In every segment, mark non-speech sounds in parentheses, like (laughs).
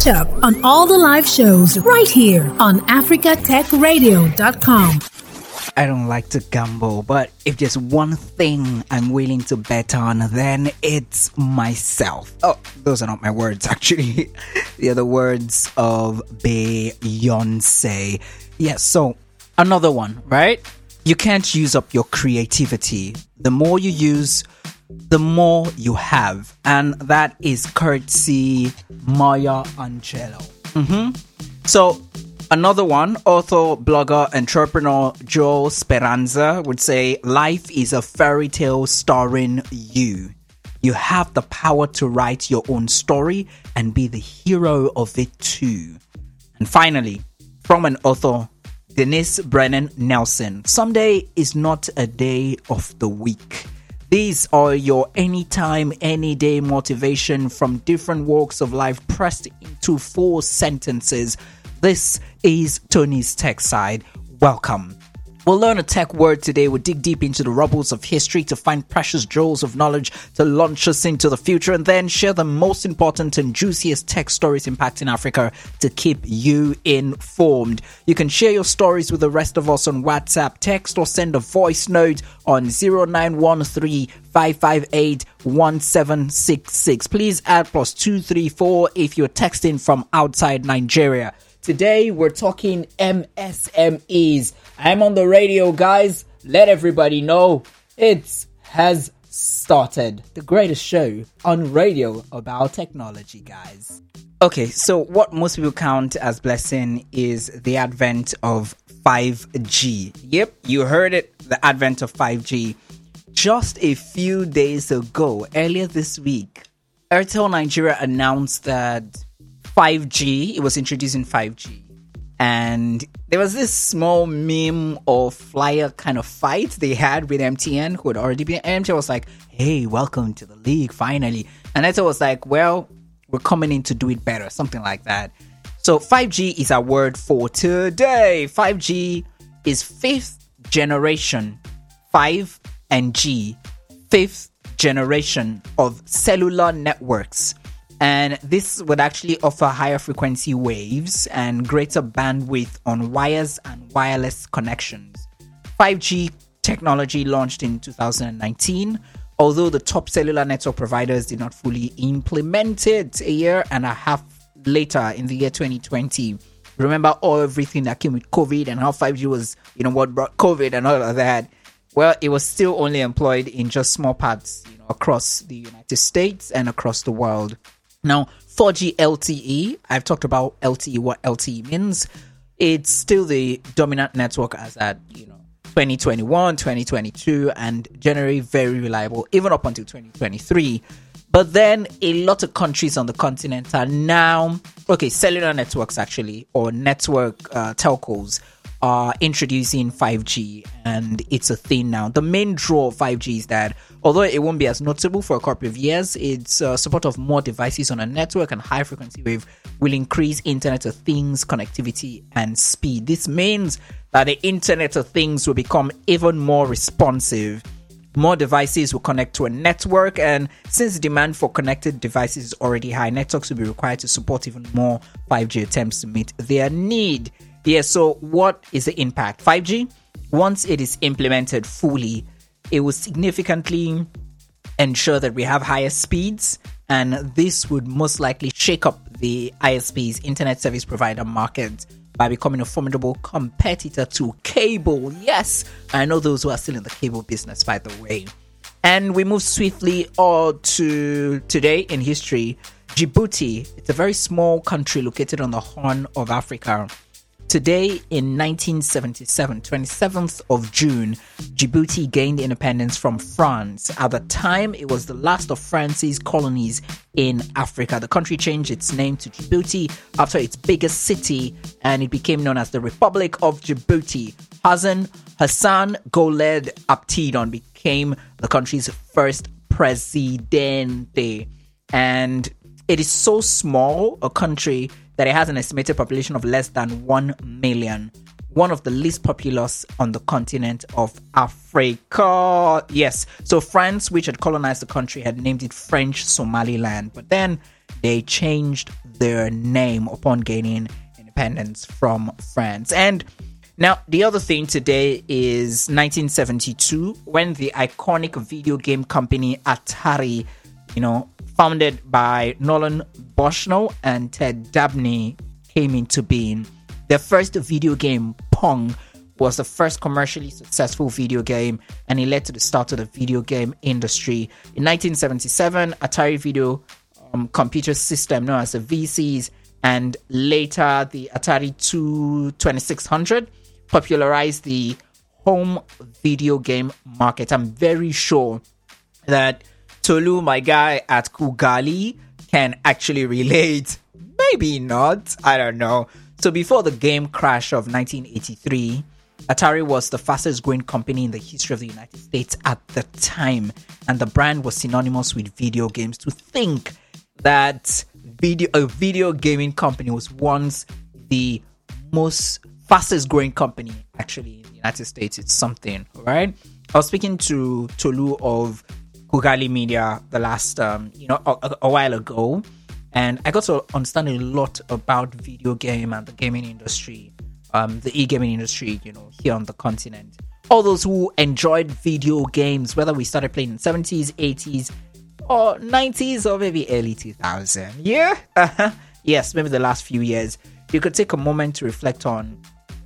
Catch up on all the live shows right here on africatechradio.com. I don't like to gamble, but if there's one thing I'm willing to bet on, then it's myself. Oh, those are not my words, actually. (laughs) They're the words of Beyonce. Yes, so another one, right? You can't use up your creativity. The more you use, the more you have. And that is courtesy Maya Angelou. Mm-hmm. So Another one, author, blogger, entrepreneur Joe Speranza would say, Life is a fairy tale starring you. You have the power to write your own story and be the hero of it too. And finally, from an author, Denise Brennan Nelson, someday is not a day of the week. These are your anytime, any day motivation from different walks of life pressed into four sentences this is Tony's Tech Side. Welcome. We'll learn a tech word today. We'll dig deep into the rubbles of history to find precious jewels of knowledge to launch us into the future and then share the most important and juiciest tech stories impacting Africa to keep you informed. You can share your stories with the rest of us on WhatsApp, text, or send a voice note on 0913 558 1766. Please add plus 234 if you're texting from outside Nigeria. Today we're talking MSMEs. I'm on the radio, guys. Let everybody know it has started. The greatest show on radio about technology, guys. Okay, so what most people count as blessing is the advent of 5G. Yep, you heard it, the advent of 5G. Just a few days ago, earlier this week, Airtel Nigeria announced that 5G. It was introduced in 5G. And there was this small meme or flyer kind of fight they had with MTN, who had already been. MTN was like, hey, welcome to the league, finally. And Airtel was like, well, we're coming in to do it better, something like that. So 5G is our word for today. 5G is fifth generation, 5 and G, fifth generation of cellular networks and this would actually offer higher frequency waves and greater bandwidth on wires and wireless connections. 5G technology launched in 2019, although the top cellular network providers did not fully implement it a year and a half later in the year 2020. Remember all everything that came with COVID and how 5G was, you know, what brought COVID and all of that. Well, it was still only employed in just small parts, you know, across the United States and across the world. Now, 4G LTE, I've talked about LTE, what LTE means. It's still the dominant network as at, you know, 2021, 2022, and generally very reliable, even up until 2023. But then a lot of countries on the continent are now, okay, cellular networks actually, or network uh, telcos are introducing 5G and it's a thing now. The main draw of 5G is that although it won't be as notable for a couple of years, its uh, support of more devices on a network and high frequency wave will increase Internet of Things connectivity and speed. This means that the Internet of Things will become even more responsive. More devices will connect to a network, and since demand for connected devices is already high, networks will be required to support even more 5G attempts to meet their need. Yeah, so what is the impact? 5G, once it is implemented fully, it will significantly ensure that we have higher speeds, and this would most likely shake up the ISP's internet service provider market by becoming a formidable competitor to cable. Yes, I know those who are still in the cable business, by the way. And we move swiftly on to today in history. Djibouti, it's a very small country located on the Horn of Africa. Today in 1977, 27th of June, Djibouti gained independence from France. At the time, it was the last of France's colonies in Africa. The country changed its name to Djibouti after its biggest city and it became known as the Republic of Djibouti. Hassan Hassan Gouled Aptidon became the country's first presidente. And it is so small a country that it has an estimated population of less than 1 million, one of the least populous on the continent of Africa. Yes, so France, which had colonized the country, had named it French Somaliland, but then they changed their name upon gaining independence from France. And now, the other thing today is 1972 when the iconic video game company Atari, you know, founded by Nolan Bushnell and Ted Dabney, came into being. Their first video game, Pong, was the first commercially successful video game and it led to the start of the video game industry. In 1977, Atari Video um, Computer System, known as the VCS, and later the Atari 2 2600 popularized the home video game market. I'm very sure that Tolu, my guy at Kugali, can actually relate. Maybe not. I don't know. So before the game crash of 1983, Atari was the fastest growing company in the history of the United States at the time, and the brand was synonymous with video games. To think that video a video gaming company was once the most fastest growing company actually in the United States, it's something, right? I was speaking to Tolu of Kugali Media the last, um, you know, a, a while ago, and I got to understand a lot about video game and the gaming industry um, the e-gaming industry, you know, here on the continent. All those who enjoyed video games, whether we started playing in 70s, 80s, or 90s, or maybe early 2000. Yeah, uh-huh. yes, maybe the last few years. You could take a moment to reflect on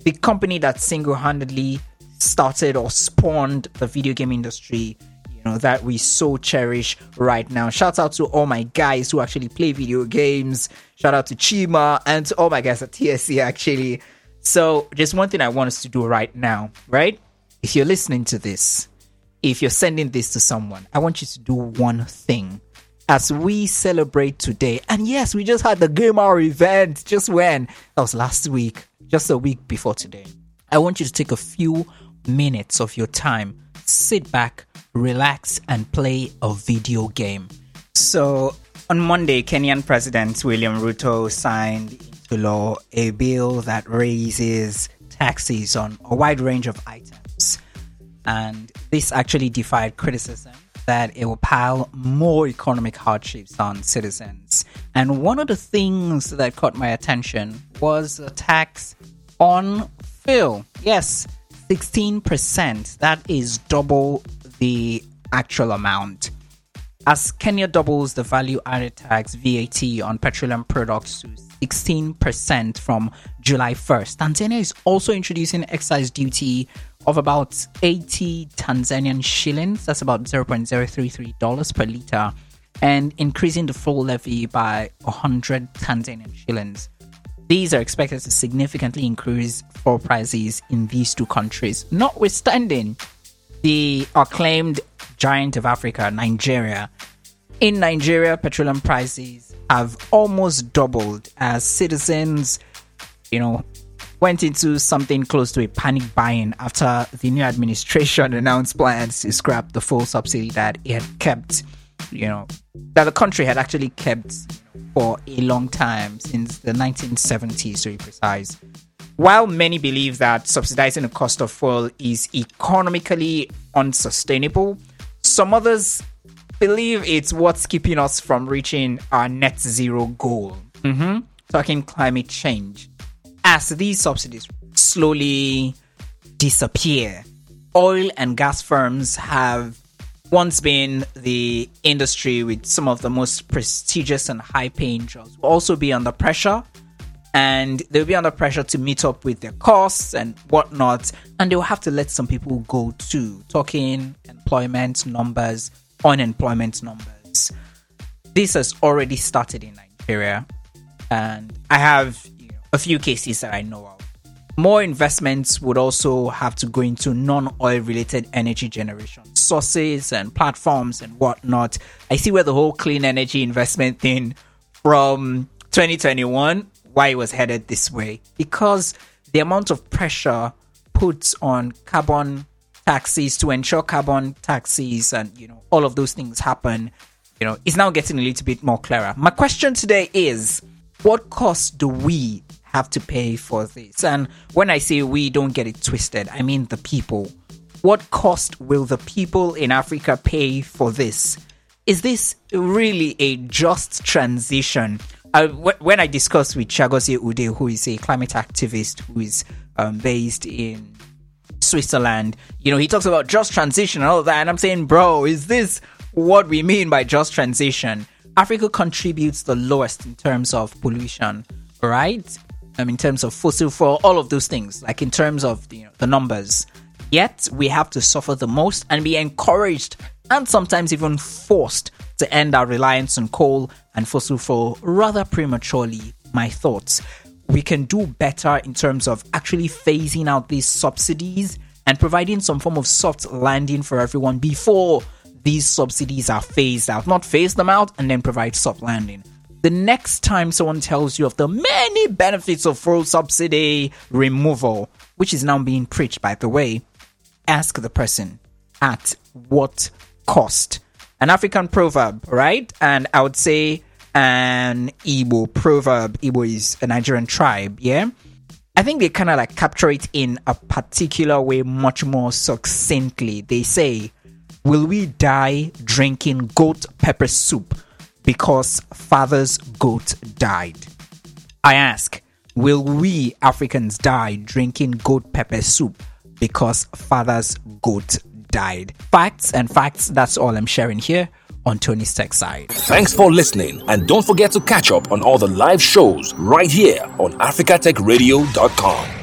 the company that single-handedly started or spawned the video game industry know that we so cherish right now shout out to all my guys who actually play video games shout out to chima and to all my guys at tsc actually so, just one thing I want us to do right now, right? If you're listening to this, if you're sending this to someone, I want you to do one thing as we celebrate today. And yes, we just had the Game Hour event. Just when? That was last week, just a week before today. I want you to take a few minutes of your time, sit back, relax, and play a video game. So, on Monday, Kenyan President William Ruto signed into law a bill that raises taxes on a wide range of items. And this actually defied criticism that it will pile more economic hardships on citizens. And one of the things that caught my attention was a tax on fuel. Yes, 16%. That is double the actual amount. As Kenya doubles the value added tax VAT on petroleum products to 16% from July 1st. Tanzania is also introducing excise duty of about 80 Tanzanian shillings, that's about $0.033 per liter, and increasing the full levy by 100 Tanzanian shillings. These are expected to significantly increase fuel prices in these two countries, notwithstanding the acclaimed giant of Africa, Nigeria. In Nigeria, petroleum prices have almost doubled as citizens, you know, went into something close to a panic buying after the new administration (laughs) announced plans to scrap the fuel subsidy that it had kept, you know, that the country had actually kept for a long time since the 1970s, to be precise. While many believe that subsidizing the cost of fuel is economically unsustainable, some others believe it's what's keeping us from reaching our net zero goal. Mm-hmm. Talking climate change. As these subsidies slowly disappear, oil and gas firms have once been the industry with some of the most prestigious and high paying jobs will also be under pressure and they'll be under pressure to meet up with their costs and whatnot and they'll have to let some people go too talking employment numbers unemployment numbers. This has already started in Nigeria, and I have you know, a few cases that I know of. More investments would also have to go into non oil related energy generation sources and platforms and whatnot. I see where the whole clean energy investment thing from 2021, why it was headed this way. Because the amount of pressure put on carbon taxes to ensure carbon taxes and you know all of those things happen you know it's now getting a little bit more clearer my question today is what cost do we have to pay for this and when i say we don't get it twisted i mean the people what cost will the people in africa pay for this is this really a just transition uh, when I discussed with Chigozie Ude, who is a climate activist who is um, based in Switzerland, you know, he talks about just transition and all that. And I'm saying, bro, is this what we mean by just transition? Africa contributes the lowest in terms of pollution, right? Um, in terms of fossil fuel, all of those things, like in terms of you know, the numbers. Yet we have to suffer the most and be encouraged and sometimes even forced to end our reliance on coal and fossil fuel rather prematurely. My thoughts. We can do better in terms of actually phasing out these subsidies and providing some form of soft landing for everyone before these subsidies are phased out. Not phase them out and then provide soft landing. The next time someone tells you of the many benefits of fuel subsidy removal, which is now being preached, by the way, ask the person at what cost. An African proverb, right? And I would say an Igbo proverb. Igbo is a Nigerian tribe, yeah? I think they kind of like capture it in a particular way much more succinctly. They say, Will we die drinking goat pepper soup because father's goat died? I ask, Will we Africans die drinking goat pepper soup because father's goat died? Facts and facts, that's all I'm sharing here on Tony's Tech Side. Thanks for listening, and don't forget to catch up on all the live shows right here on africatechradio.com.